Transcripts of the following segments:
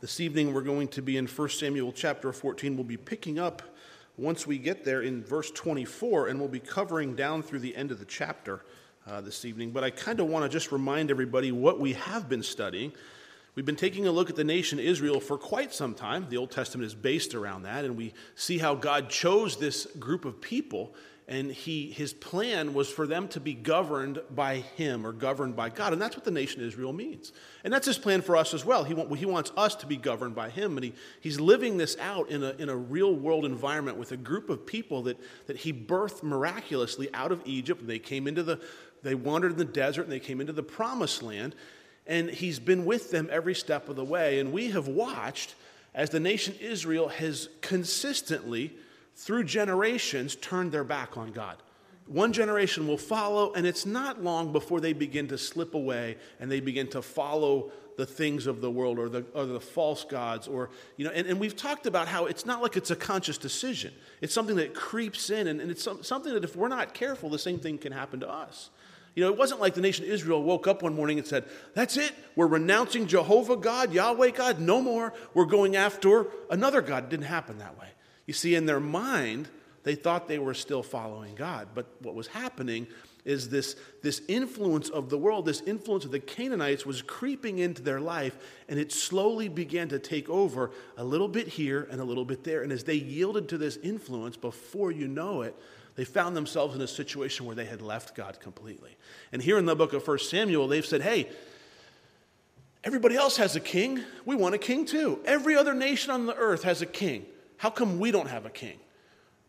This evening we're going to be in 1 Samuel chapter 14. We'll be picking up once we get there in verse 24, and we'll be covering down through the end of the chapter uh, this evening. But I kind of want to just remind everybody what we have been studying. We've been taking a look at the nation Israel for quite some time. The Old Testament is based around that, and we see how God chose this group of people and he, his plan was for them to be governed by him or governed by God. And that's what the nation Israel means. And that's his plan for us as well. He, want, he wants us to be governed by him. And he, he's living this out in a, in a real world environment with a group of people that, that he birthed miraculously out of Egypt. They came into the, they wandered in the desert and they came into the promised land. And he's been with them every step of the way. And we have watched as the nation Israel has consistently through generations, turned their back on God. One generation will follow, and it's not long before they begin to slip away and they begin to follow the things of the world or the, or the false gods. Or, you know, and, and we've talked about how it's not like it's a conscious decision, it's something that creeps in, and, and it's some, something that if we're not careful, the same thing can happen to us. You know, it wasn't like the nation of Israel woke up one morning and said, That's it, we're renouncing Jehovah God, Yahweh God, no more. We're going after another God. It didn't happen that way. You see, in their mind, they thought they were still following God. But what was happening is this, this influence of the world, this influence of the Canaanites was creeping into their life, and it slowly began to take over a little bit here and a little bit there. And as they yielded to this influence, before you know it, they found themselves in a situation where they had left God completely. And here in the book of 1 Samuel, they've said, hey, everybody else has a king. We want a king too. Every other nation on the earth has a king. How come we don't have a king?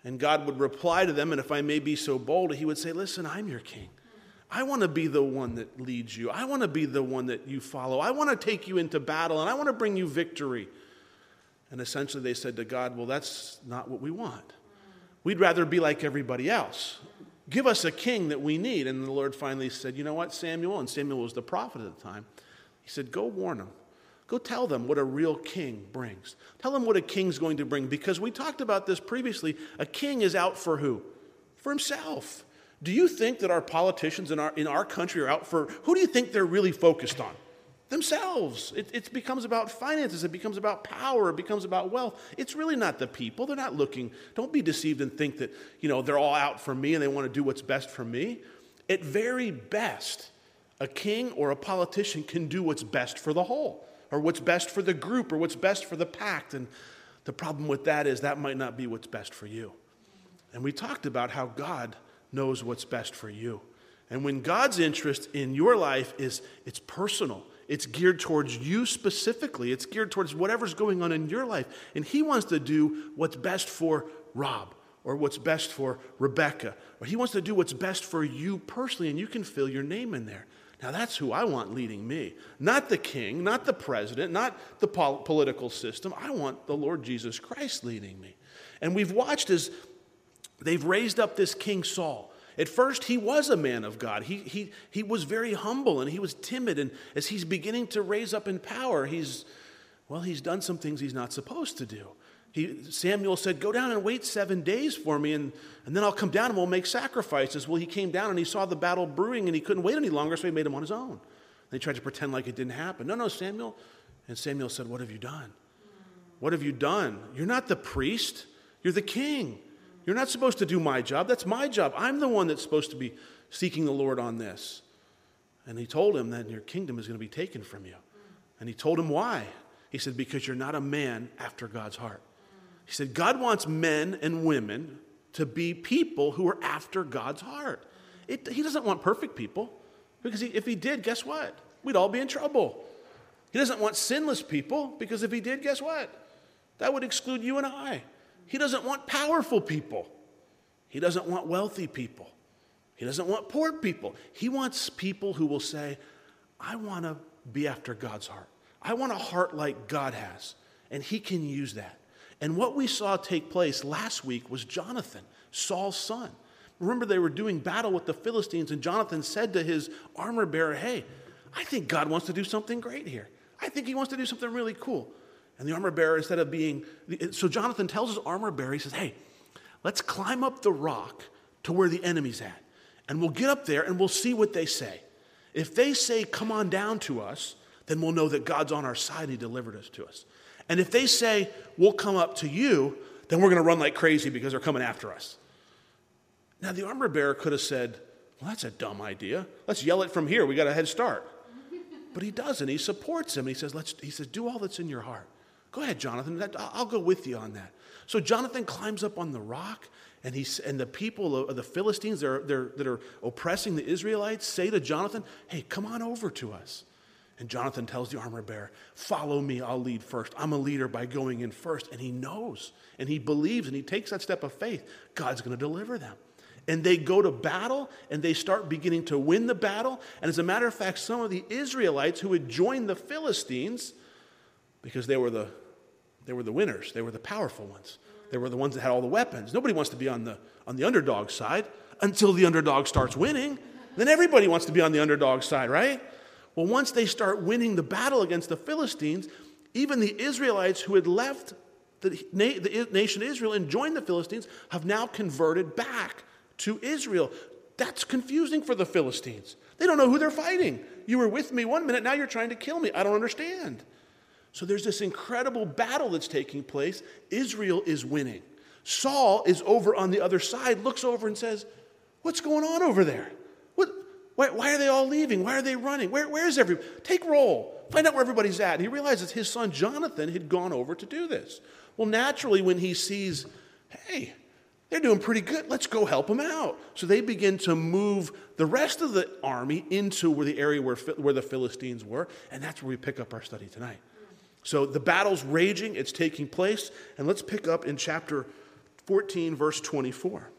And God would reply to them, and if I may be so bold, He would say, Listen, I'm your king. I want to be the one that leads you. I want to be the one that you follow. I want to take you into battle, and I want to bring you victory. And essentially, they said to God, Well, that's not what we want. We'd rather be like everybody else. Give us a king that we need. And the Lord finally said, You know what, Samuel? And Samuel was the prophet at the time. He said, Go warn them. Go tell them what a real king brings. Tell them what a king's going to bring because we talked about this previously. A king is out for who? For himself. Do you think that our politicians in our, in our country are out for who do you think they're really focused on? Themselves. It, it becomes about finances, it becomes about power, it becomes about wealth. It's really not the people. They're not looking. Don't be deceived and think that, you know, they're all out for me and they want to do what's best for me. At very best, a king or a politician can do what's best for the whole or what's best for the group or what's best for the pact. And the problem with that is that might not be what's best for you. And we talked about how God knows what's best for you. And when God's interest in your life is it's personal, it's geared towards you specifically, it's geared towards whatever's going on in your life. And He wants to do what's best for Rob or what's best for Rebecca, or He wants to do what's best for you personally, and you can fill your name in there. Now, that's who I want leading me. Not the king, not the president, not the pol- political system. I want the Lord Jesus Christ leading me. And we've watched as they've raised up this King Saul. At first, he was a man of God. He, he, he was very humble and he was timid. And as he's beginning to raise up in power, he's, well, he's done some things he's not supposed to do. He, Samuel said, Go down and wait seven days for me, and, and then I'll come down and we'll make sacrifices. Well, he came down and he saw the battle brewing and he couldn't wait any longer, so he made him on his own. And he tried to pretend like it didn't happen. No, no, Samuel. And Samuel said, What have you done? What have you done? You're not the priest, you're the king. You're not supposed to do my job. That's my job. I'm the one that's supposed to be seeking the Lord on this. And he told him that your kingdom is going to be taken from you. And he told him why. He said, Because you're not a man after God's heart. He said, God wants men and women to be people who are after God's heart. It, he doesn't want perfect people because he, if he did, guess what? We'd all be in trouble. He doesn't want sinless people because if he did, guess what? That would exclude you and I. He doesn't want powerful people. He doesn't want wealthy people. He doesn't want poor people. He wants people who will say, I want to be after God's heart. I want a heart like God has. And he can use that. And what we saw take place last week was Jonathan, Saul's son. Remember, they were doing battle with the Philistines, and Jonathan said to his armor bearer, Hey, I think God wants to do something great here. I think he wants to do something really cool. And the armor bearer, instead of being, so Jonathan tells his armor bearer, he says, Hey, let's climb up the rock to where the enemy's at. And we'll get up there and we'll see what they say. If they say, Come on down to us, then we'll know that God's on our side and He delivered us to us. And if they say, We'll come up to you, then we're going to run like crazy because they're coming after us. Now, the armor bearer could have said, Well, that's a dumb idea. Let's yell it from here. We got a head start. But he doesn't. He supports him. He says, Let's, he says, Do all that's in your heart. Go ahead, Jonathan. I'll go with you on that. So Jonathan climbs up on the rock, and, he's, and the people of the Philistines that are, that are oppressing the Israelites say to Jonathan, Hey, come on over to us. And Jonathan tells the armor bearer, Follow me, I'll lead first. I'm a leader by going in first. And he knows, and he believes, and he takes that step of faith. God's going to deliver them. And they go to battle, and they start beginning to win the battle. And as a matter of fact, some of the Israelites who had joined the Philistines, because they were the, they were the winners, they were the powerful ones, they were the ones that had all the weapons. Nobody wants to be on the, on the underdog side until the underdog starts winning. Then everybody wants to be on the underdog side, right? Well, once they start winning the battle against the Philistines, even the Israelites who had left the, na- the nation Israel and joined the Philistines have now converted back to Israel. That's confusing for the Philistines. They don't know who they're fighting. You were with me one minute, now you're trying to kill me. I don't understand. So there's this incredible battle that's taking place. Israel is winning. Saul is over on the other side, looks over and says, What's going on over there? Why, why, are they all leaving? Why are they running? Where, where is everybody? Take roll. Find out where everybody's at. And he realizes his son Jonathan had gone over to do this. Well, naturally, when he sees, hey, they're doing pretty good, let's go help them out. So they begin to move the rest of the army into where the area where, where the Philistines were. And that's where we pick up our study tonight. So the battle's raging, it's taking place. And let's pick up in chapter 14, verse 24.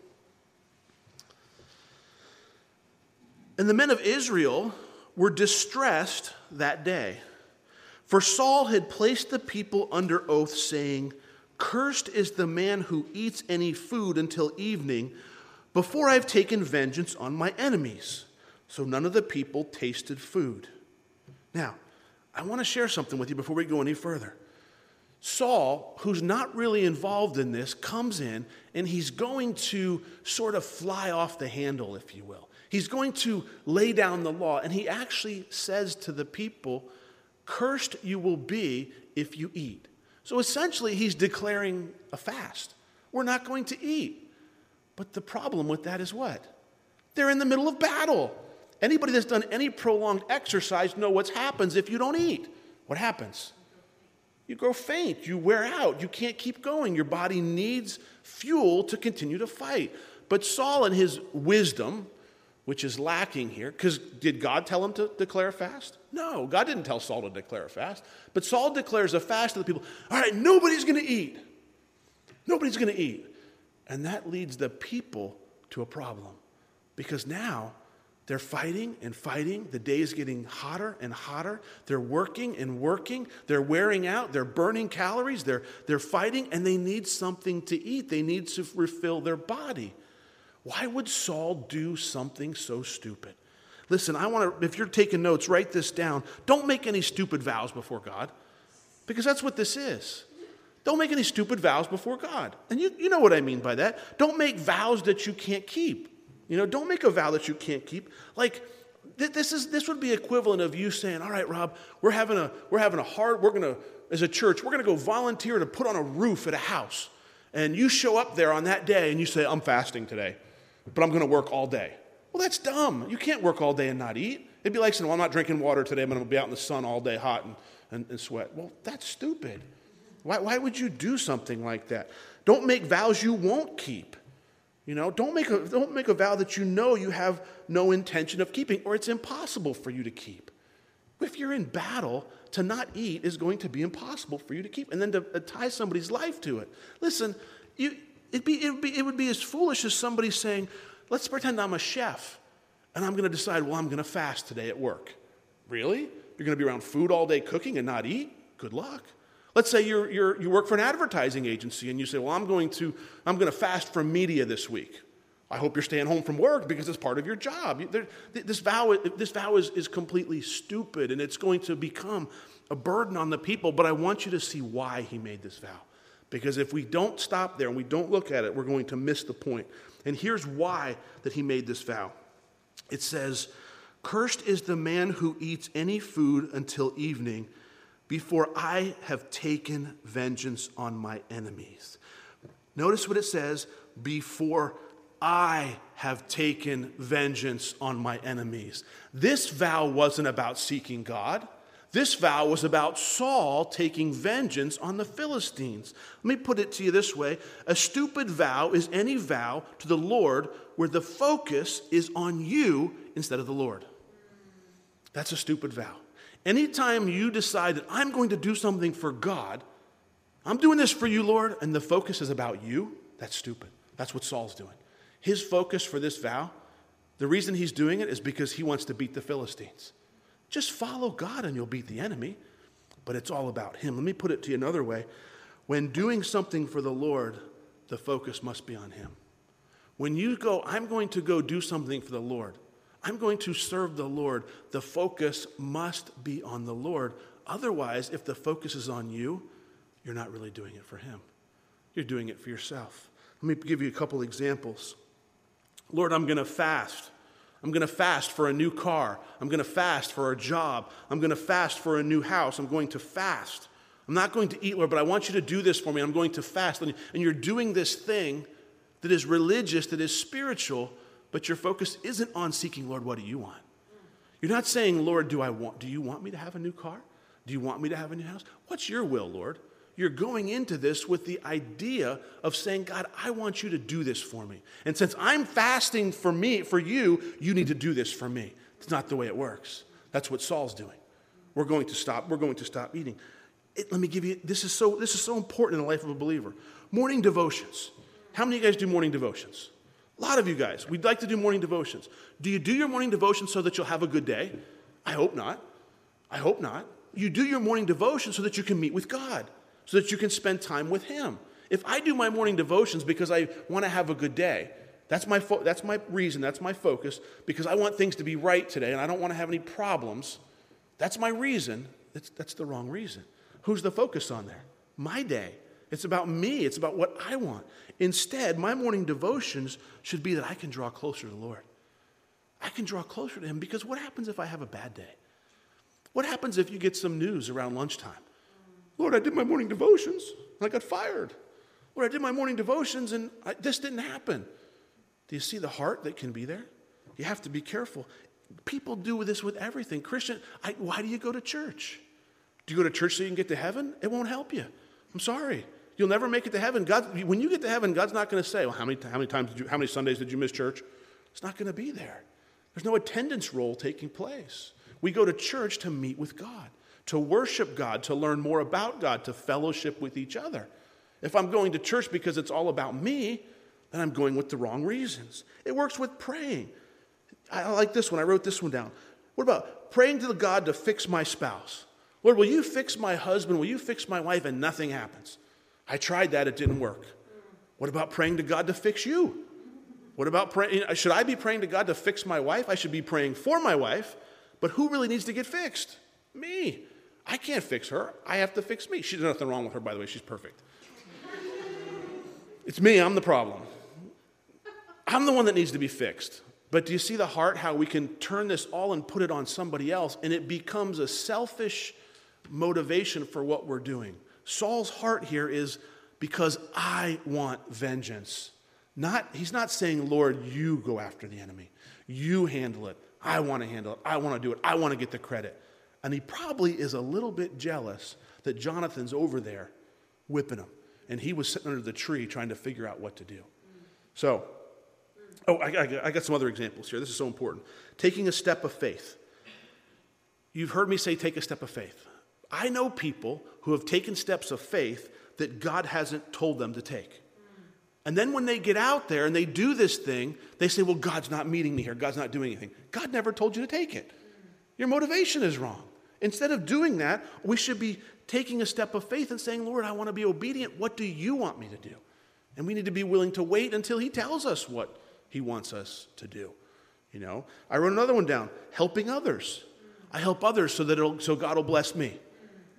And the men of Israel were distressed that day. For Saul had placed the people under oath, saying, Cursed is the man who eats any food until evening, before I've taken vengeance on my enemies. So none of the people tasted food. Now, I want to share something with you before we go any further. Saul, who's not really involved in this, comes in and he's going to sort of fly off the handle, if you will. He's going to lay down the law, and he actually says to the people, Cursed you will be if you eat. So essentially, he's declaring a fast. We're not going to eat. But the problem with that is what? They're in the middle of battle. Anybody that's done any prolonged exercise know what happens if you don't eat. What happens? You grow faint, you wear out, you can't keep going. Your body needs fuel to continue to fight. But Saul, in his wisdom, which is lacking here. Because did God tell him to declare a fast? No, God didn't tell Saul to declare a fast. But Saul declares a fast to the people. All right, nobody's going to eat. Nobody's going to eat. And that leads the people to a problem. Because now they're fighting and fighting. The day is getting hotter and hotter. They're working and working. They're wearing out. They're burning calories. They're, they're fighting and they need something to eat. They need to refill their body. Why would Saul do something so stupid? Listen, I want to, if you're taking notes, write this down. Don't make any stupid vows before God, because that's what this is. Don't make any stupid vows before God. And you, you know what I mean by that. Don't make vows that you can't keep. You know, don't make a vow that you can't keep. Like, this is this would be equivalent of you saying, "All right, Rob, we're having a we're having a hard we're going to as a church, we're going to go volunteer to put on a roof at a house." And you show up there on that day and you say, "I'm fasting today." But I'm going to work all day. Well, that's dumb. You can't work all day and not eat. It'd be like saying, well, I'm not drinking water today. I'm going to be out in the sun all day hot and, and, and sweat. Well, that's stupid. Why, why would you do something like that? Don't make vows you won't keep. You know, don't make, a, don't make a vow that you know you have no intention of keeping or it's impossible for you to keep. If you're in battle, to not eat is going to be impossible for you to keep. And then to, to tie somebody's life to it. Listen, you, It'd be, it'd be, it would be as foolish as somebody saying, let's pretend I'm a chef and I'm going to decide, well, I'm going to fast today at work. Really? You're going to be around food all day cooking and not eat? Good luck. Let's say you're, you're, you work for an advertising agency and you say, well, I'm going, to, I'm going to fast from media this week. I hope you're staying home from work because it's part of your job. This vow, this vow is, is completely stupid and it's going to become a burden on the people, but I want you to see why he made this vow. Because if we don't stop there and we don't look at it, we're going to miss the point. And here's why that he made this vow. It says, Cursed is the man who eats any food until evening before I have taken vengeance on my enemies. Notice what it says before I have taken vengeance on my enemies. This vow wasn't about seeking God. This vow was about Saul taking vengeance on the Philistines. Let me put it to you this way a stupid vow is any vow to the Lord where the focus is on you instead of the Lord. That's a stupid vow. Anytime you decide that I'm going to do something for God, I'm doing this for you, Lord, and the focus is about you, that's stupid. That's what Saul's doing. His focus for this vow, the reason he's doing it is because he wants to beat the Philistines. Just follow God and you'll beat the enemy. But it's all about Him. Let me put it to you another way. When doing something for the Lord, the focus must be on Him. When you go, I'm going to go do something for the Lord, I'm going to serve the Lord, the focus must be on the Lord. Otherwise, if the focus is on you, you're not really doing it for Him. You're doing it for yourself. Let me give you a couple examples. Lord, I'm going to fast. I'm going to fast for a new car. I'm going to fast for a job. I'm going to fast for a new house. I'm going to fast. I'm not going to eat, Lord, but I want you to do this for me. I'm going to fast. And you're doing this thing that is religious, that is spiritual, but your focus isn't on seeking, Lord, what do you want? You're not saying, Lord, do I want do you want me to have a new car? Do you want me to have a new house? What's your will, Lord? You're going into this with the idea of saying, God, I want you to do this for me. And since I'm fasting for me, for you, you need to do this for me. It's not the way it works. That's what Saul's doing. We're going to stop. We're going to stop eating. It, let me give you this is so this is so important in the life of a believer. Morning devotions. How many of you guys do morning devotions? A lot of you guys. We'd like to do morning devotions. Do you do your morning devotions so that you'll have a good day? I hope not. I hope not. You do your morning devotion so that you can meet with God so that you can spend time with Him. If I do my morning devotions because I want to have a good day, that's my, fo- that's my reason, that's my focus, because I want things to be right today and I don't want to have any problems. That's my reason. That's, that's the wrong reason. Who's the focus on there? My day. It's about me, it's about what I want. Instead, my morning devotions should be that I can draw closer to the Lord. I can draw closer to Him because what happens if I have a bad day? What happens if you get some news around lunchtime? Lord, I did my morning devotions and I got fired. Lord, I did my morning devotions and I, this didn't happen. Do you see the heart that can be there? You have to be careful. People do this with everything. Christian, I, why do you go to church? Do you go to church so you can get to heaven? It won't help you. I'm sorry. You'll never make it to heaven. God, when you get to heaven, God's not going to say, well, how many, how many times did you, how many Sundays did you miss church? It's not going to be there. There's no attendance roll taking place. We go to church to meet with God to worship God, to learn more about God, to fellowship with each other. If I'm going to church because it's all about me, then I'm going with the wrong reasons. It works with praying. I like this one. I wrote this one down. What about praying to the God to fix my spouse? Lord, will you fix my husband? Will you fix my wife? And nothing happens. I tried that, it didn't work. What about praying to God to fix you? What about praying? Should I be praying to God to fix my wife? I should be praying for my wife, but who really needs to get fixed? Me. I can't fix her. I have to fix me. She's nothing wrong with her, by the way. She's perfect. it's me. I'm the problem. I'm the one that needs to be fixed. But do you see the heart, how we can turn this all and put it on somebody else, and it becomes a selfish motivation for what we're doing? Saul's heart here is because I want vengeance. Not, he's not saying, Lord, you go after the enemy. You handle it. I want to handle it. I want to do it. I want to get the credit. And he probably is a little bit jealous that Jonathan's over there whipping him. And he was sitting under the tree trying to figure out what to do. So, oh, I, I, got some other examples here. This is so important. Taking a step of faith. You've heard me say, take a step of faith. I know people who have taken steps of faith that God hasn't told them to take. And then when they get out there and they do this thing, they say, Well, God's not meeting me here. God's not doing anything. God never told you to take it. Your motivation is wrong. Instead of doing that, we should be taking a step of faith and saying, Lord, I want to be obedient. What do you want me to do? And we need to be willing to wait until He tells us what He wants us to do. You know, I wrote another one down helping others. I help others so that so God will bless me.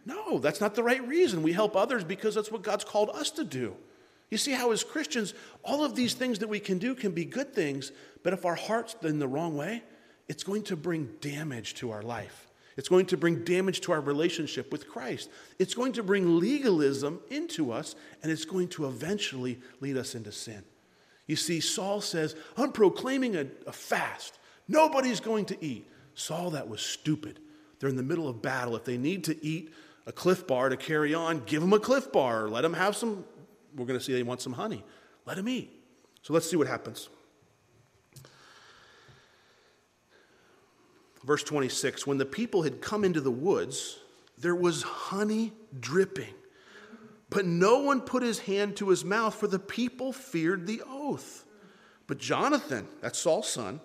No, that's not the right reason. We help others because that's what God's called us to do. You see how, as Christians, all of these things that we can do can be good things, but if our heart's in the wrong way, it's going to bring damage to our life. It's going to bring damage to our relationship with Christ. It's going to bring legalism into us, and it's going to eventually lead us into sin. You see, Saul says, I'm proclaiming a, a fast. Nobody's going to eat. Saul, that was stupid. They're in the middle of battle. If they need to eat a Clif Bar to carry on, give them a Clif Bar. Let them have some, we're going to see they want some honey. Let them eat. So let's see what happens. Verse 26 When the people had come into the woods, there was honey dripping. But no one put his hand to his mouth, for the people feared the oath. But Jonathan, that's Saul's son,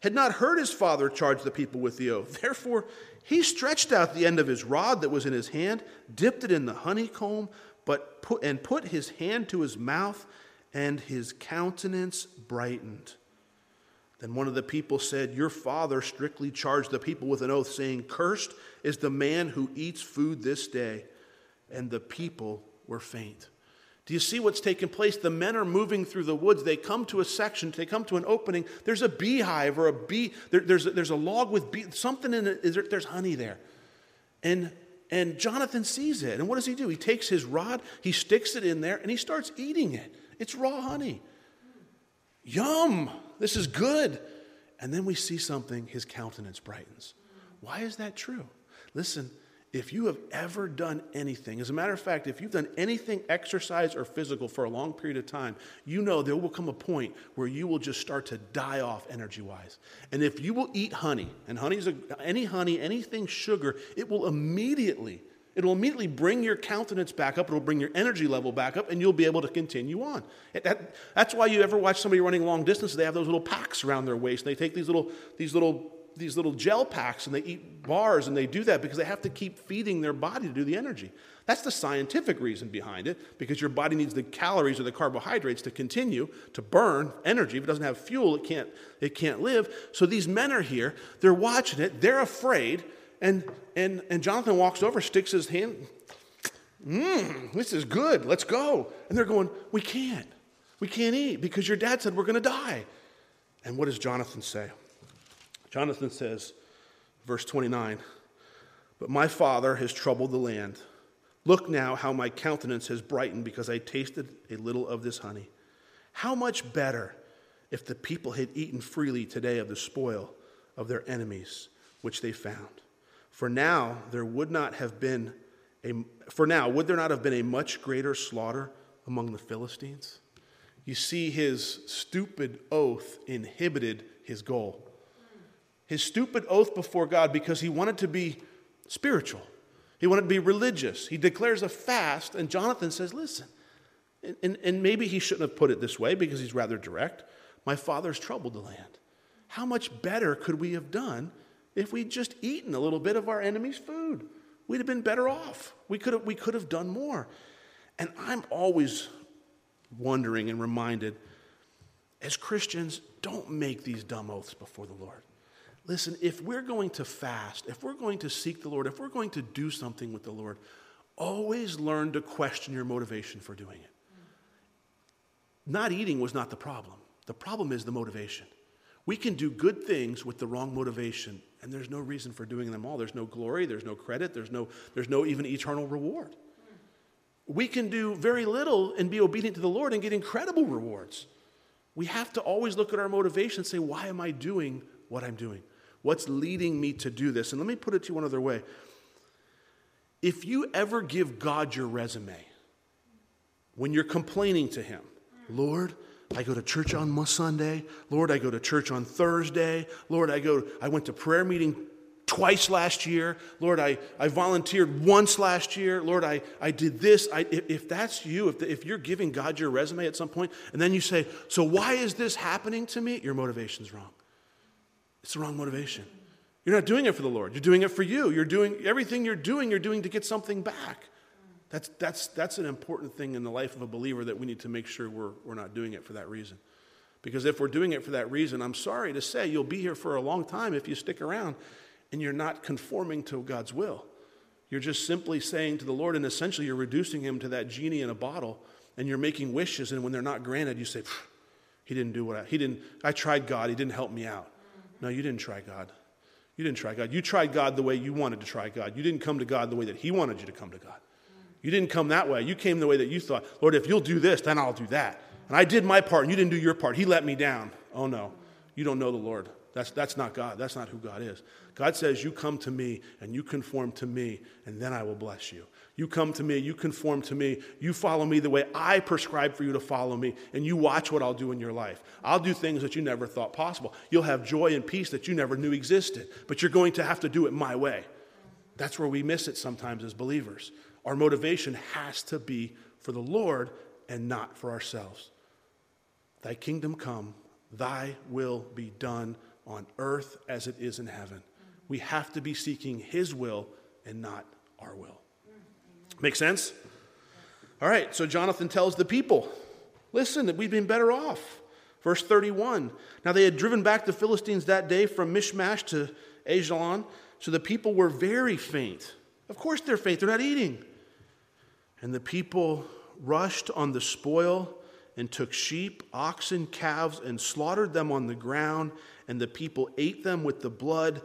had not heard his father charge the people with the oath. Therefore, he stretched out the end of his rod that was in his hand, dipped it in the honeycomb, but put, and put his hand to his mouth, and his countenance brightened. Then one of the people said, Your father strictly charged the people with an oath, saying, Cursed is the man who eats food this day. And the people were faint. Do you see what's taking place? The men are moving through the woods. They come to a section, they come to an opening. There's a beehive or a bee, there, there's, a, there's a log with bee, something in it, there, there's honey there. And, and Jonathan sees it. And what does he do? He takes his rod, he sticks it in there, and he starts eating it. It's raw honey. Yum, this is good. And then we see something, his countenance brightens. Why is that true? Listen, if you have ever done anything, as a matter of fact, if you've done anything exercise or physical for a long period of time, you know there will come a point where you will just start to die off energy wise. And if you will eat honey, and honey's a, any honey, anything sugar, it will immediately It'll immediately bring your countenance back up. It'll bring your energy level back up, and you'll be able to continue on. That, that's why you ever watch somebody running long distance. They have those little packs around their waist. And they take these little, these little, these little gel packs and they eat bars, and they do that because they have to keep feeding their body to do the energy. That's the scientific reason behind it, because your body needs the calories or the carbohydrates to continue to burn energy. If it doesn't have fuel, it can't, it can't live. So these men are here. They're watching it. They're afraid and, and, and Jonathan walks over, sticks his hand, mmm, this is good, let's go. And they're going, we can't. We can't eat because your dad said we're going to die. And what does Jonathan say? Jonathan says, verse 29, But my father has troubled the land. Look now how my countenance has brightened because I tasted a little of this honey. How much better if the people had eaten freely today of the spoil of their enemies, which they found. For now there would not have been a for now would there not have been a much greater slaughter among the Philistines? You see his stupid oath inhibited his goal. His stupid oath before God because he wanted to be spiritual. He wanted to be religious. He declares a fast, and Jonathan says, Listen, and, and, maybe he shouldn't have put it this way because he's rather direct. My father's troubled the land. How much better could we have done if we'd just eaten a little bit of our enemy's food. We'd have been better off. We could have, we could have done more. And I'm always wondering and reminded as Christians, don't make these dumb oaths before the Lord. Listen, if we're going to fast, if we're going to seek the Lord, if we're going to do something with the Lord, always learn to question your motivation for doing it. Not eating was not the problem, the problem is the motivation. We can do good things with the wrong motivation, and there's no reason for doing them all. There's no glory, there's no credit, there's no, there's no even eternal reward. We can do very little and be obedient to the Lord and get incredible rewards. We have to always look at our motivation and say, why am I doing what I'm doing? What's leading me to do this? And let me put it to you one other way. If you ever give God your resume, when you're complaining to Him, Lord, I go to church on Sunday. Lord, I go to church on Thursday. Lord, I go, I went to prayer meeting twice last year. Lord, I, I volunteered once last year. Lord, I, I did this. I, if that's you, if, the, if you're giving God your resume at some point, and then you say, So why is this happening to me? Your motivation's wrong. It's the wrong motivation. You're not doing it for the Lord. You're doing it for you. You're doing everything you're doing, you're doing to get something back. That's, that's, that's an important thing in the life of a believer that we need to make sure we're, we're not doing it for that reason. Because if we're doing it for that reason, I'm sorry to say you'll be here for a long time if you stick around and you're not conforming to God's will. You're just simply saying to the Lord, and essentially you're reducing him to that genie in a bottle, and you're making wishes, and when they're not granted, you say, He didn't do what I, he didn't, I tried God, he didn't help me out. No, you didn't try God. You didn't try God. You tried God the way you wanted to try God. You didn't come to God the way that He wanted you to come to God. You didn't come that way. You came the way that you thought, Lord, if you'll do this, then I'll do that. And I did my part, and you didn't do your part. He let me down. Oh, no. You don't know the Lord. That's, that's not God. That's not who God is. God says, You come to me and you conform to me, and then I will bless you. You come to me, you conform to me, you follow me the way I prescribe for you to follow me, and you watch what I'll do in your life. I'll do things that you never thought possible. You'll have joy and peace that you never knew existed, but you're going to have to do it my way. That's where we miss it sometimes as believers. Our motivation has to be for the Lord and not for ourselves. Thy kingdom come, thy will be done on earth as it is in heaven. We have to be seeking His will and not our will. Make sense? All right, so Jonathan tells the people, listen, we've been better off. Verse 31 Now they had driven back the Philistines that day from Michmash to Aijalon, so the people were very faint. Of course they're faint, they're not eating. And the people rushed on the spoil and took sheep, oxen, calves, and slaughtered them on the ground and the people ate them with the blood.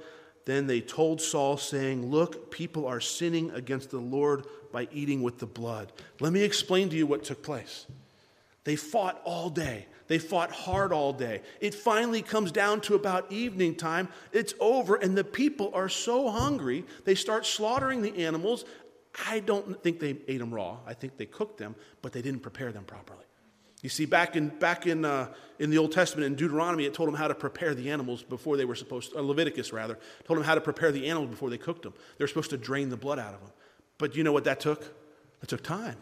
Then they told Saul, saying, Look, people are sinning against the Lord by eating with the blood. Let me explain to you what took place. They fought all day. They fought hard all day. It finally comes down to about evening time. It's over, and the people are so hungry, they start slaughtering the animals. I don't think they ate them raw. I think they cooked them, but they didn't prepare them properly. You see, back in, back in, uh, in the Old Testament, in Deuteronomy, it told them how to prepare the animals before they were supposed to, uh, Leviticus rather, told them how to prepare the animals before they cooked them. They're supposed to drain the blood out of them. But you know what that took? That took time.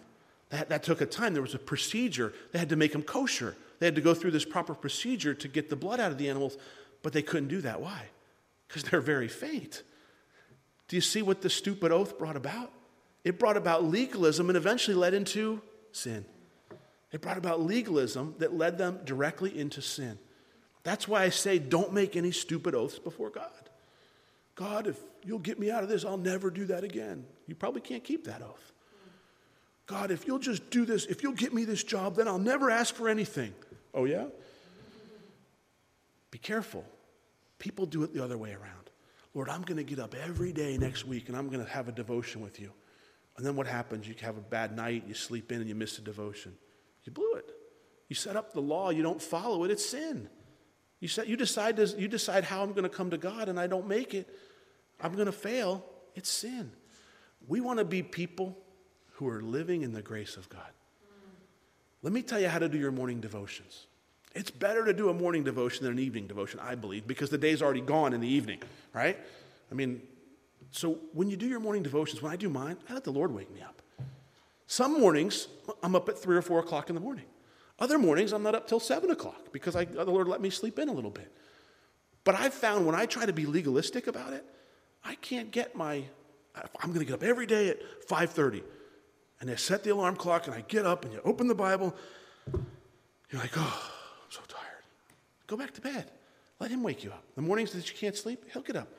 That, that took a time. There was a procedure. They had to make them kosher. They had to go through this proper procedure to get the blood out of the animals, but they couldn't do that. Why? Because they're very faint. Do you see what the stupid oath brought about? It brought about legalism and eventually led into sin. It brought about legalism that led them directly into sin. That's why I say don't make any stupid oaths before God. God, if you'll get me out of this, I'll never do that again. You probably can't keep that oath. God, if you'll just do this, if you'll get me this job, then I'll never ask for anything. Oh, yeah? Be careful. People do it the other way around. Lord, I'm going to get up every day next week and I'm going to have a devotion with you. And then what happens? You have a bad night, you sleep in, and you miss a devotion. You blew it. You set up the law, you don't follow it, it's sin. You, set, you, decide, to, you decide how I'm going to come to God and I don't make it, I'm going to fail, it's sin. We want to be people who are living in the grace of God. Let me tell you how to do your morning devotions. It's better to do a morning devotion than an evening devotion, I believe, because the day's already gone in the evening, right? I mean, so when you do your morning devotions, when I do mine, I let the Lord wake me up. Some mornings, I'm up at three or four o'clock in the morning. Other mornings, I'm not up till seven o'clock because I, the Lord let me sleep in a little bit. But I've found when I try to be legalistic about it, I can't get my, I'm going to get up every day at 5.30. And I set the alarm clock and I get up and you open the Bible. You're like, oh, I'm so tired. Go back to bed. Let him wake you up. The mornings that you can't sleep, he'll get up.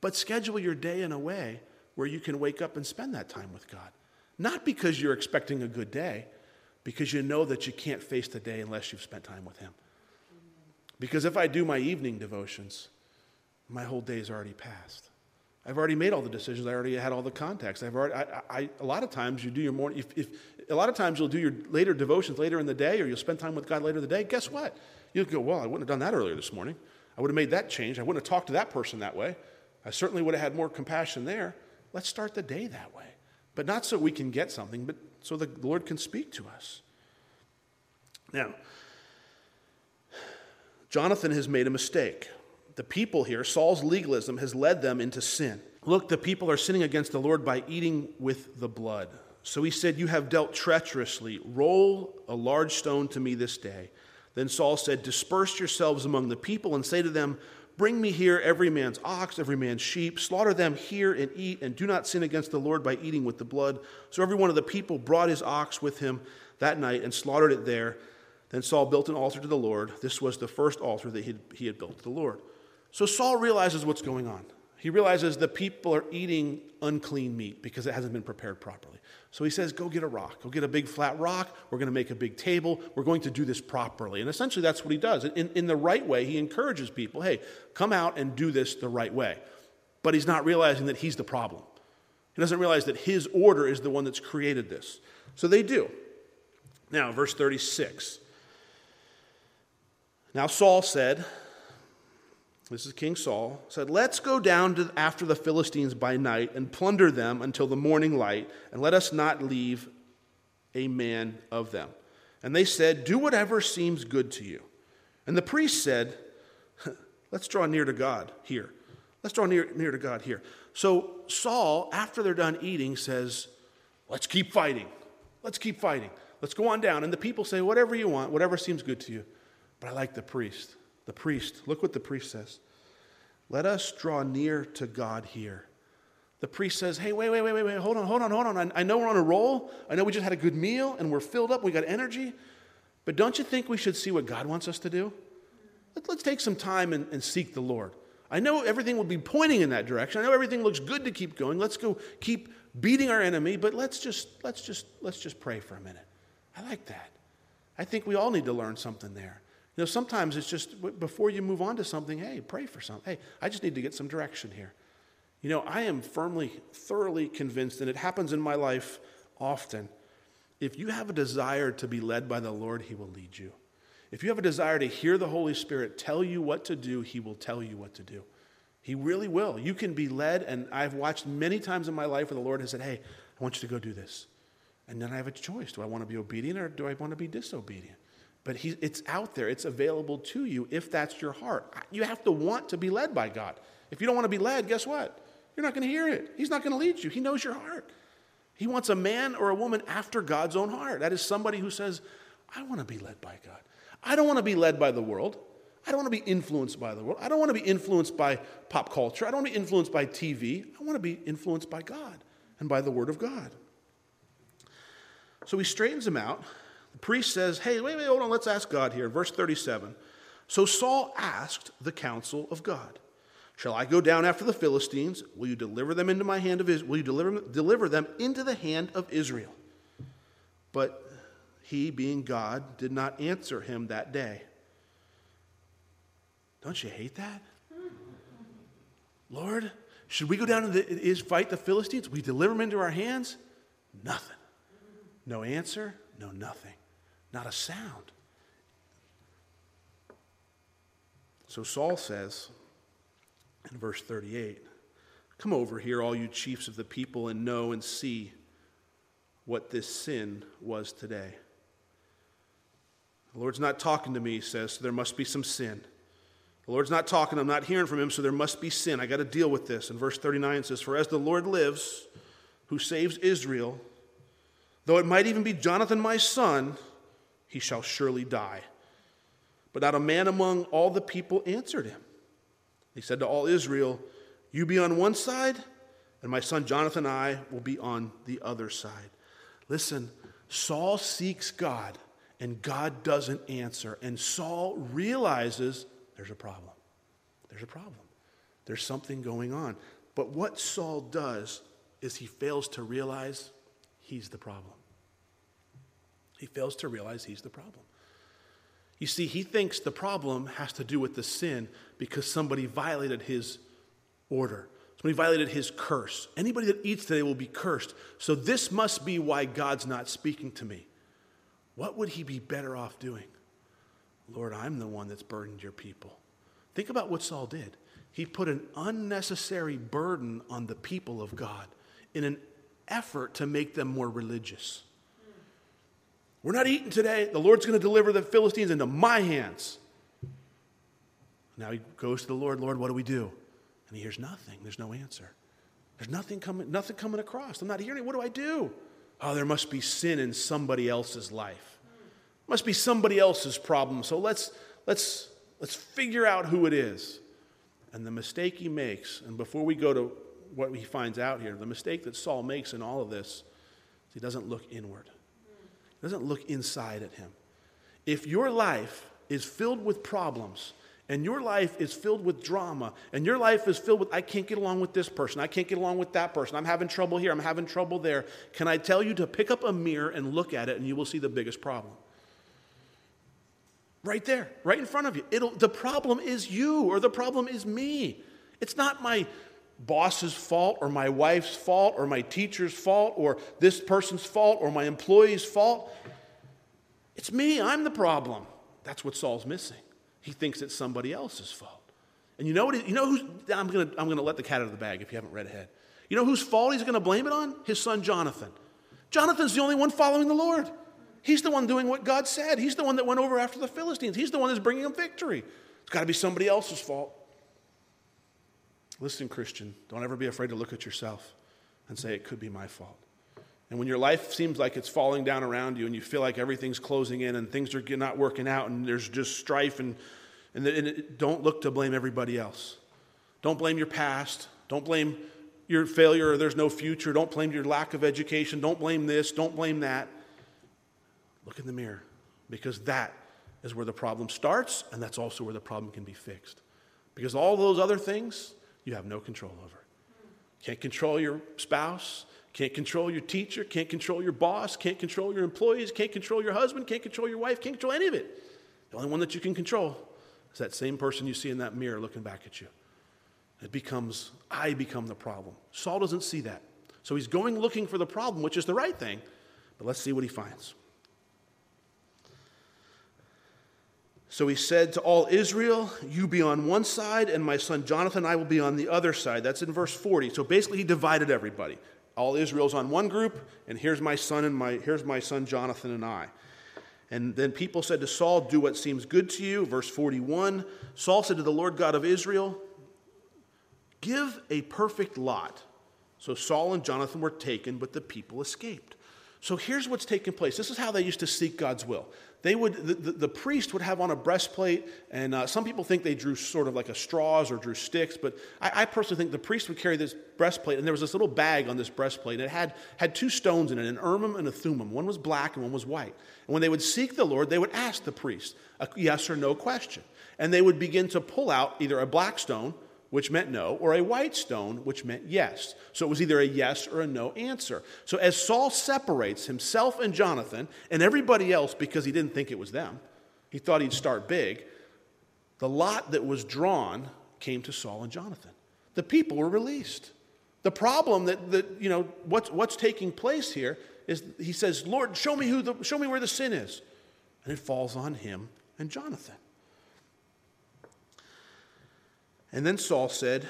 But schedule your day in a way where you can wake up and spend that time with God. Not because you're expecting a good day, because you know that you can't face the day unless you've spent time with Him. Because if I do my evening devotions, my whole day's already passed. I've already made all the decisions. I already had all the contacts. I've already, I, I, a lot of times you do your morning, if, if, a lot of times you'll do your later devotions later in the day or you'll spend time with God later in the day. Guess what? You'll go, well, I wouldn't have done that earlier this morning. I would have made that change. I wouldn't have talked to that person that way. I certainly would have had more compassion there. Let's start the day that way. But not so we can get something, but so the Lord can speak to us. Now, Jonathan has made a mistake. The people here, Saul's legalism has led them into sin. Look, the people are sinning against the Lord by eating with the blood. So he said, You have dealt treacherously. Roll a large stone to me this day. Then Saul said, Disperse yourselves among the people and say to them, Bring me here every man's ox, every man's sheep, slaughter them here and eat, and do not sin against the Lord by eating with the blood. So every one of the people brought his ox with him that night and slaughtered it there. Then Saul built an altar to the Lord. This was the first altar that he had, built to the Lord. So Saul realizes what's going on. He realizes the people are eating unclean meat because it hasn't been prepared properly. So he says, Go get a rock. Go get a big flat rock. We're going to make a big table. We're going to do this properly. And essentially, that's what he does. In, in the right way, he encourages people hey, come out and do this the right way. But he's not realizing that he's the problem. He doesn't realize that his order is the one that's created this. So they do. Now, verse 36. Now Saul said, this is King Saul, said, Let's go down to, after the Philistines by night and plunder them until the morning light, and let us not leave a man of them. And they said, Do whatever seems good to you. And the priest said, Let's draw near to God here. Let's draw near, near to God here. So Saul, after they're done eating, says, Let's keep fighting. Let's keep fighting. Let's go on down. And the people say, Whatever you want, whatever seems good to you. But I like the priest. The priest, look what the priest says. Let us draw near to God here. The priest says, Hey, wait, wait, wait, wait, wait, hold on, hold on, hold on. I, I know we're on a roll. I know we just had a good meal and we're filled up, we got energy. But don't you think we should see what God wants us to do? Let, us take some time and, and seek the Lord. I know everything will be pointing in that direction. I know everything looks good to keep going. Let's go keep beating our enemy, but let's just let's just let's just pray for a minute. I like that. I think we all need to learn something there. You know, sometimes it's just before you move on to something, hey, pray for something. Hey, I just need to get some direction here. You know, I am firmly, thoroughly convinced, and it happens in my life often. If you have a desire to be led by the Lord, He will lead you. If you have a desire to hear the Holy Spirit tell you what to do, He will tell you what to do. He really will. You can be led, and I've watched many times in my life where the Lord has said, Hey, I want you to go do this. And then I have a choice. Do I want to be obedient or do I want to be disobedient? But he, it's out there, it's available to you if that's your heart. You have to want to be led by God. If you don't want to be led, guess what? You're not going to hear it. He's not going to lead you. He knows your heart. He wants a man or a woman after God's own heart. That is somebody who says, I want to be led by God. I don't want to be led by the world. I don't want to be influenced by the world. I don't want to be influenced by pop culture. I don't want to be influenced by TV. I want to be influenced by God and by the Word of God. So he straightens him out the priest says, Hey, wait, wait, hold on, let's ask God here. Verse 37. So Saul asked the counsel of God, Shall I go down after the Philistines? Will you deliver them into my hand of Israel? Will you deliver, deliver them into the hand of Israel? But he, being God, did not answer him that day. Don't you hate that? Lord, should we go down and fight the Philistines? We deliver them into our hands? Nothing. No answer, no nothing. Not a sound. So Saul says in verse 38 Come over here, all you chiefs of the people, and know and see what this sin was today. The Lord's not talking to me, he says, so there must be some sin. The Lord's not talking, I'm not hearing from him, so there must be sin. I got to deal with this. And verse 39 says, For as the Lord lives, who saves Israel, though it might even be Jonathan my son, he shall surely die. But not a man among all the people answered him. He said to all Israel, You be on one side, and my son Jonathan and I will be on the other side. Listen, Saul seeks God, and God doesn't answer. And Saul realizes there's a problem. There's a problem. There's something going on. But what Saul does is he fails to realize he's the problem. He fails to realize he's the problem. You see, he thinks the problem has to do with the sin because somebody violated his order. Somebody violated his curse. Anybody that eats today will be cursed. So this must be why God's not speaking to me. What would he be better off doing? Lord, I'm the one that's burdened your people. Think about what Saul did. He put an unnecessary burden on the people of God in an effort to make them more religious. We're not eating today. The Lord's going to deliver the Philistines into my hands. Now he goes to the Lord, Lord, what do we do? And he hears nothing. There's no answer. There's nothing coming, nothing coming across. I'm not hearing. It. What do I do? Oh, there must be sin in somebody else's life. Must be somebody else's problem. So let's let's let's figure out who it is. And the mistake he makes, and before we go to what he finds out here, the mistake that Saul makes in all of this is he doesn't look inward doesn't look inside at him. If your life is filled with problems and your life is filled with drama, and your life is filled with, I can't get along with this person, I can't get along with that person, I'm having trouble here, I'm having trouble there, can I tell you to pick up a mirror and look at it, and you will see the biggest problem? Right there, right in front of you. It'll, the problem is you, or the problem is me. It's not my boss's fault, or my wife's fault, or my teacher's fault, or this person's fault, or my employee's fault. It's me, I'm the problem. That's what Saul's missing. He thinks it's somebody else's fault. And you know what? you know who's, I'm going to I'm going to let the cat out of the bag if you haven't read ahead. You know whose fault he's going to blame it on? His son Jonathan. Jonathan's the only one following the Lord. He's the one doing what God said. He's the one that went over after the Philistines. He's the one that's bringing them victory. It's got to be somebody else's fault. Listen, Christian, don't ever be afraid to look at yourself and say, it could be my fault. And when your life seems like it's falling down around you and you feel like everything's closing in and things are not working out and there's just strife and, and, and don't look to blame everybody else. Don't blame your past. Don't blame your failure or there's no future. Don't blame your lack of education. Don't blame this. Don't blame that. Look in the mirror because that is where the problem starts and that's also where the problem can be fixed. Because all those other things you have no control over. Can't control your spouse, can't control your teacher, can't control your boss, can't control your employees, can't control your husband, can't control your wife, can't control any of it. The only one that you can control is that same person you see in that mirror looking back at you. It becomes, I become the problem. Saul doesn't see that. So he's going looking for the problem, which is the right thing. But let's see what he finds. So he said to all Israel, You be on one side, and my son Jonathan and I will be on the other side. That's in verse 40. So basically, he divided everybody all Israel's on one group, and here's my son and my here's my son Jonathan and I. And then people said to Saul, Do what seems good to you. Verse 41 Saul said to the Lord God of Israel, Give a perfect lot. So Saul and Jonathan were taken, but the people escaped. So here's what's taking place. This is how they used to seek God's will. They would the, the, the, priest would have on a breastplate and uh, some people think they drew sort of like a straws or drew sticks but I, I, personally think the priest would carry this breastplate and there was this little bag on this breastplate. And it had, had two stones in it an urim and a thummim one was black and one was white. And when they would seek the lord they would ask the priest a yes or no question. And they would begin to pull out either a black stone which meant no, or a white stone, which meant yes. So it was either a yes or a no answer. So as Saul separates himself and Jonathan and everybody else because he didn't think it was them, he thought he'd start big, the lot that was drawn came to Saul and Jonathan. The people were released. The problem that, that you know, what's, what's taking place here is he says, Lord, show me, who the, show me where the sin is. And it falls on him and Jonathan. And then Saul said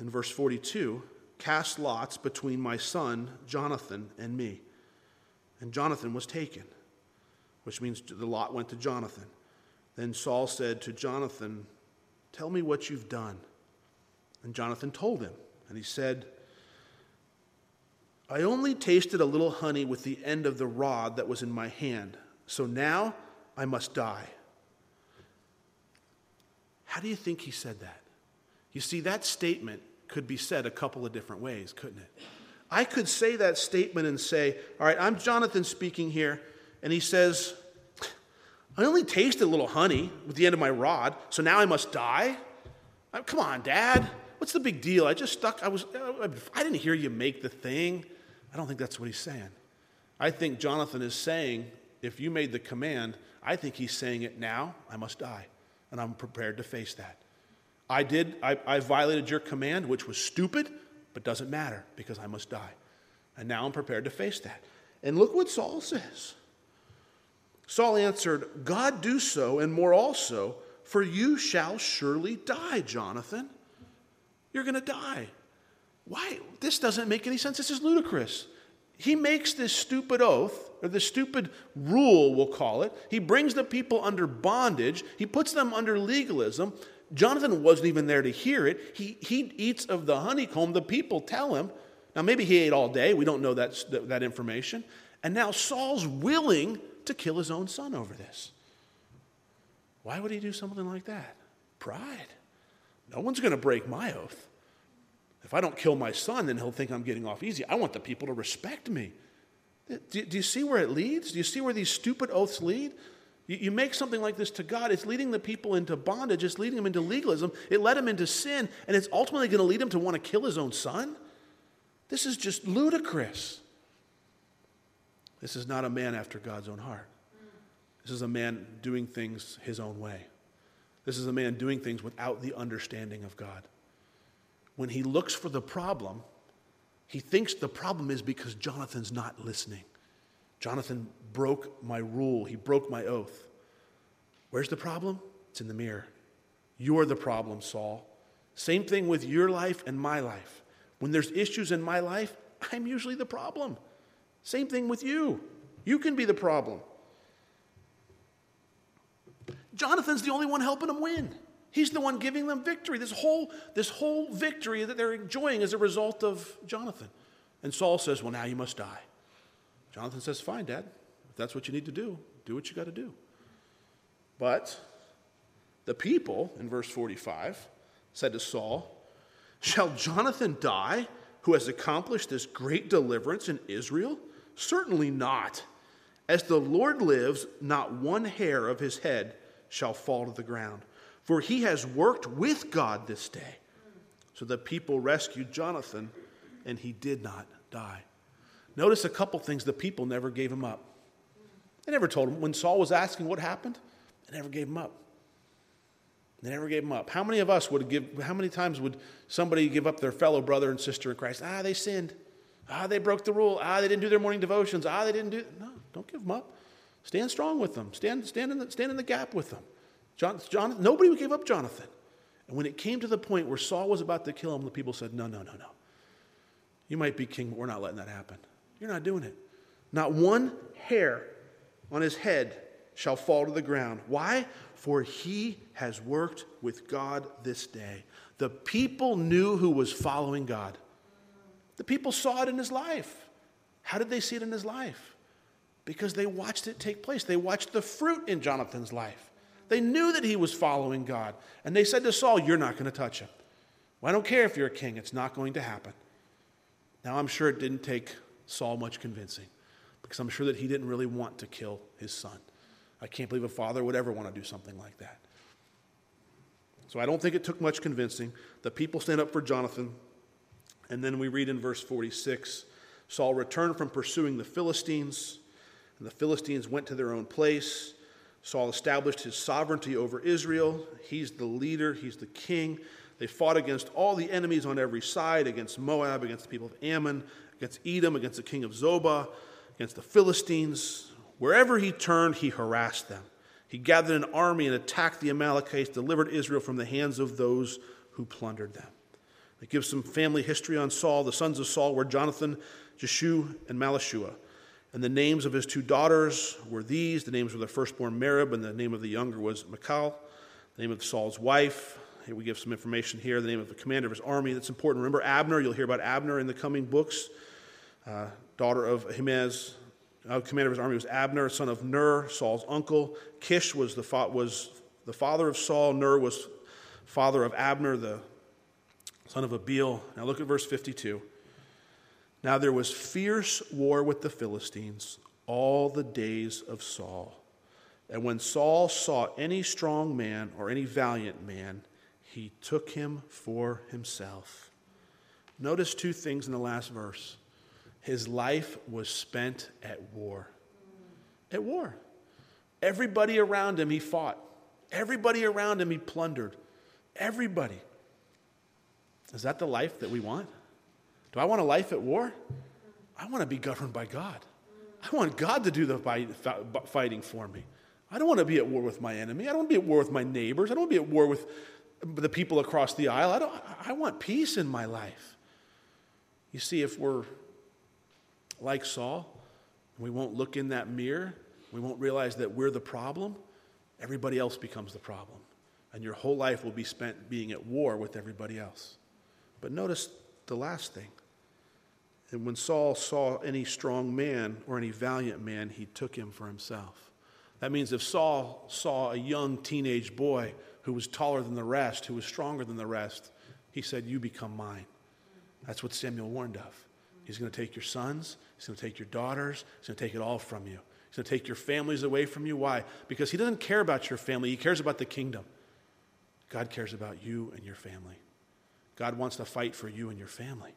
in verse 42 Cast lots between my son Jonathan and me. And Jonathan was taken, which means the lot went to Jonathan. Then Saul said to Jonathan, Tell me what you've done. And Jonathan told him, and he said, I only tasted a little honey with the end of the rod that was in my hand, so now I must die. How do you think he said that? You see, that statement could be said a couple of different ways, couldn't it? I could say that statement and say, All right, I'm Jonathan speaking here, and he says, I only tasted a little honey with the end of my rod, so now I must die? Uh, come on, Dad. What's the big deal? I just stuck, I was, uh, I didn't hear you make the thing. I don't think that's what he's saying. I think Jonathan is saying, if you made the command, I think he's saying it now, I must die. And I'm prepared to face that. I did, I, I violated your command, which was stupid, but doesn't matter because I must die. And now I'm prepared to face that. And look what Saul says. Saul answered, God do so, and more also, for you shall surely die, Jonathan. You're going to die. Why? This doesn't make any sense. This is ludicrous. He makes this stupid oath, or this stupid rule, we'll call it. He brings the people under bondage. He puts them under legalism. Jonathan wasn't even there to hear it. He, he eats of the honeycomb. The people tell him. Now, maybe he ate all day. We don't know that, that information. And now Saul's willing to kill his own son over this. Why would he do something like that? Pride. No one's going to break my oath. If I don't kill my son, then he'll think I'm getting off easy. I want the people to respect me. Do, do you see where it leads? Do you see where these stupid oaths lead? You, make something like this to God, it's leading the people into bondage, it's leading them into legalism, it led him into sin, and it's ultimately going to lead him to want to kill his own son? This is just ludicrous. This is not a man after God's own heart. This is a man doing things his own way. This is a man doing things without the understanding of God. When he looks for the problem, he thinks the problem is because Jonathan's not listening. Jonathan broke my rule, he broke my oath. Where's the problem? It's in the mirror. You're the problem, Saul. Same thing with your life and my life. When there's issues in my life, I'm usually the problem. Same thing with you. You can be the problem. Jonathan's the only one helping them win. He's the one giving them victory. This whole, this whole victory that they're enjoying is a result of Jonathan. And Saul says, Well, now you must die. Jonathan says, Fine, Dad. If that's what you need to do, do what you got to do. But the people, in verse 45, said to Saul, Shall Jonathan die, who has accomplished this great deliverance in Israel? Certainly not. As the Lord lives, not one hair of his head shall fall to the ground. For he has worked with God this day. So the people rescued Jonathan, and he did not die. Notice a couple things the people never gave him up. They never told him. When Saul was asking what happened, they never gave him up. They never gave him up. How many of us would give, how many times would somebody give up their fellow brother and sister in Christ? Ah, they sinned. Ah, they broke the rule. Ah, they didn't do their morning devotions. Ah, they didn't do. No, don't give them up. Stand strong with them. Stand, stand, in, the, stand in the gap with them. John, John, nobody gave up Jonathan. And when it came to the point where Saul was about to kill him, the people said, No, no, no, no. You might be king, but we're not letting that happen. You're not doing it. Not one hair on his head shall fall to the ground. Why? For he has worked with God this day. The people knew who was following God. The people saw it in his life. How did they see it in his life? Because they watched it take place. They watched the fruit in Jonathan's life. They knew that he was following God. And they said to Saul, You're not going to touch him. Well, I don't care if you're a king, it's not going to happen. Now, I'm sure it didn't take Saul much convincing because I'm sure that he didn't really want to kill his son. I can't believe a father would ever want to do something like that. So I don't think it took much convincing. The people stand up for Jonathan. And then we read in verse 46 Saul returned from pursuing the Philistines, and the Philistines went to their own place. Saul established his sovereignty over Israel. He's the leader, he's the king. They fought against all the enemies on every side against Moab, against the people of Ammon, against Edom, against the king of Zobah, against the Philistines. Wherever he turned, he harassed them. He gathered an army and attacked the Amalekites, delivered Israel from the hands of those who plundered them. It gives some family history on Saul. The sons of Saul were Jonathan, Jeshu, and Malishua. And the names of his two daughters were these. The names were the firstborn Merab, and the name of the younger was Michal. The name of Saul's wife. Here we give some information here. The name of the commander of his army. That's important. Remember Abner. You'll hear about Abner in the coming books. Uh, daughter of Ahimaaz. Uh, commander of his army was Abner, son of Ner, Saul's uncle. Kish was the, fa- was the father of Saul. Ner was father of Abner, the son of Abiel. Now look at verse 52. Now there was fierce war with the Philistines all the days of Saul. And when Saul saw any strong man or any valiant man, he took him for himself. Notice two things in the last verse. His life was spent at war. At war. Everybody around him he fought. Everybody around him he plundered. Everybody. Is that the life that we want? Do I want a life at war? I want to be governed by God. I want God to do the fighting for me. I don't want to be at war with my enemy. I don't want to be at war with my neighbors. I don't want to be at war with the people across the aisle. I, don't, I want peace in my life. You see, if we're like Saul, we won't look in that mirror, we won't realize that we're the problem, everybody else becomes the problem. And your whole life will be spent being at war with everybody else. But notice the last thing and when Saul saw any strong man or any valiant man, he took him for himself. That means if Saul saw a young teenage boy who was taller than the rest, who was stronger than the rest, he said, You become mine. That's what Samuel warned of. He's going to take your sons, he's going to take your daughters, he's going to take it all from you. He's going to take your families away from you. Why? Because He doesn't care about your family, He cares about the kingdom. God cares about you and your family. God wants to fight for you and your family.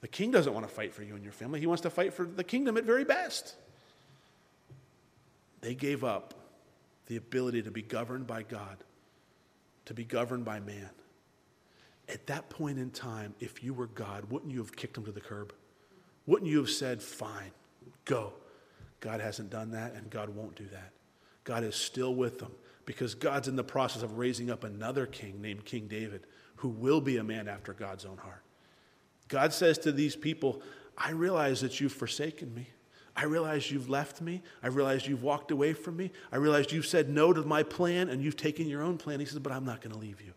The king doesn't want to fight for you and your family, he wants to fight for the kingdom at very best. They gave up the ability to be governed by God, to be governed by man. At that point in time, if you were God, wouldn't you have kicked them to the curb? Wouldn't you have said, Fine, go? God hasn't done that, and God won't do that. God is still with them because God's in the process of raising up another king named King David who will be a man after God's own heart. God says to these people, I realize that you've forsaken me. I realize you've left me. I realize you've walked away from me. I realize you've said no to my plan and you've taken your own plan. He says, But I'm not going to leave you.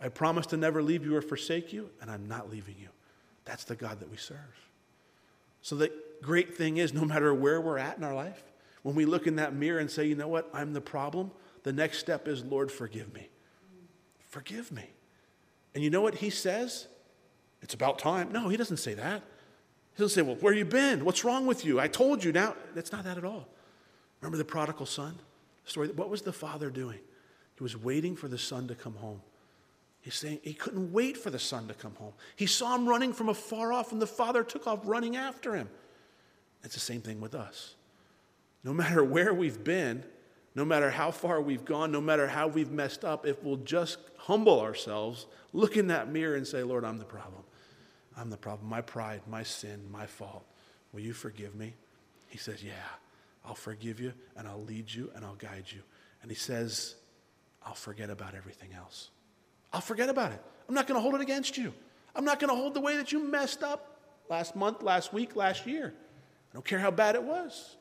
I promise to never leave you or forsake you, and I'm not leaving you. That's the God that we serve. So the great thing is, no matter where we're at in our life, when we look in that mirror and say, you know what, I'm the problem, the next step is, Lord, forgive me. Forgive me. And you know what he says? It's about time. No, he doesn't say that. He doesn't say, Well, where have you been? What's wrong with you? I told you now. That's not that at all. Remember the prodigal son? Story. What was the father doing? He was waiting for the son to come home. He's saying he couldn't wait for the son to come home. He saw him running from afar off, and the father took off running after him. It's the same thing with us. No matter where we've been, no matter how far we've gone, no matter how we've messed up, if we'll just humble ourselves, look in that mirror and say, Lord, I'm the problem. I'm the problem. My pride, my sin, my fault. Will you forgive me? He says, Yeah, I'll forgive you and I'll lead you and I'll guide you. And he says, I'll forget about everything else. I'll forget about it. I'm not going to hold it against you. I'm not going to hold the way that you messed up last month, last week, last year. I don't care how bad it was.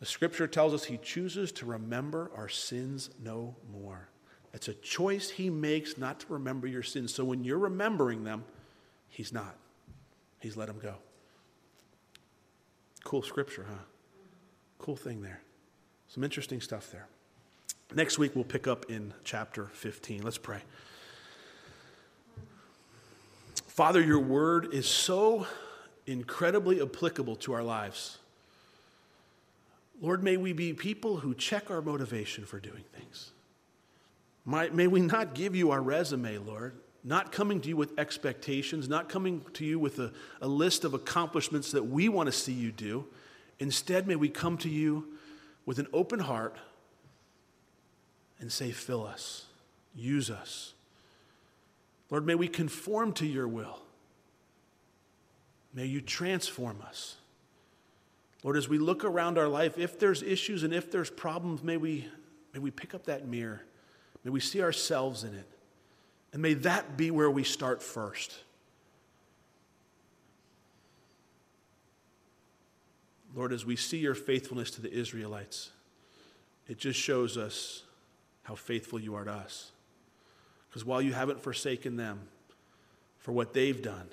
The scripture tells us he chooses to remember our sins no more. It's a choice he makes not to remember your sins. So when you're remembering them, he's not. He's let them go. Cool scripture, huh? Cool thing there. Some interesting stuff there. Next week, we'll pick up in chapter 15. Let's pray. Father, your word is so incredibly applicable to our lives. Lord, may we be people who check our motivation for doing things. May we not give you our resume, Lord, not coming to you with expectations, not coming to you with a, a list of accomplishments that we want to see you do. Instead, may we come to you with an open heart and say, Fill us, use us. Lord, may we conform to your will. May you transform us. Lord, as we look around our life, if there's issues and if there's problems, may we, may we pick up that mirror. May we see ourselves in it. And may that be where we start first. Lord, as we see your faithfulness to the Israelites, it just shows us how faithful you are to us. Because while you haven't forsaken them for what they've done,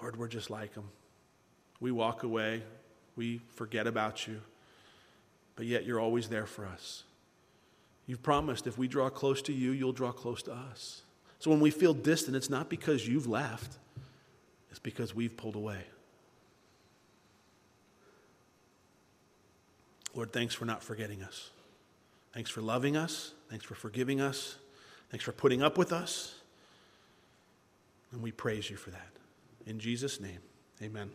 Lord, we're just like them. We walk away, we forget about you, but yet you're always there for us. You've promised if we draw close to you, you'll draw close to us. So when we feel distant, it's not because you've left, it's because we've pulled away. Lord, thanks for not forgetting us. Thanks for loving us. Thanks for forgiving us. Thanks for putting up with us. And we praise you for that. In Jesus' name, amen.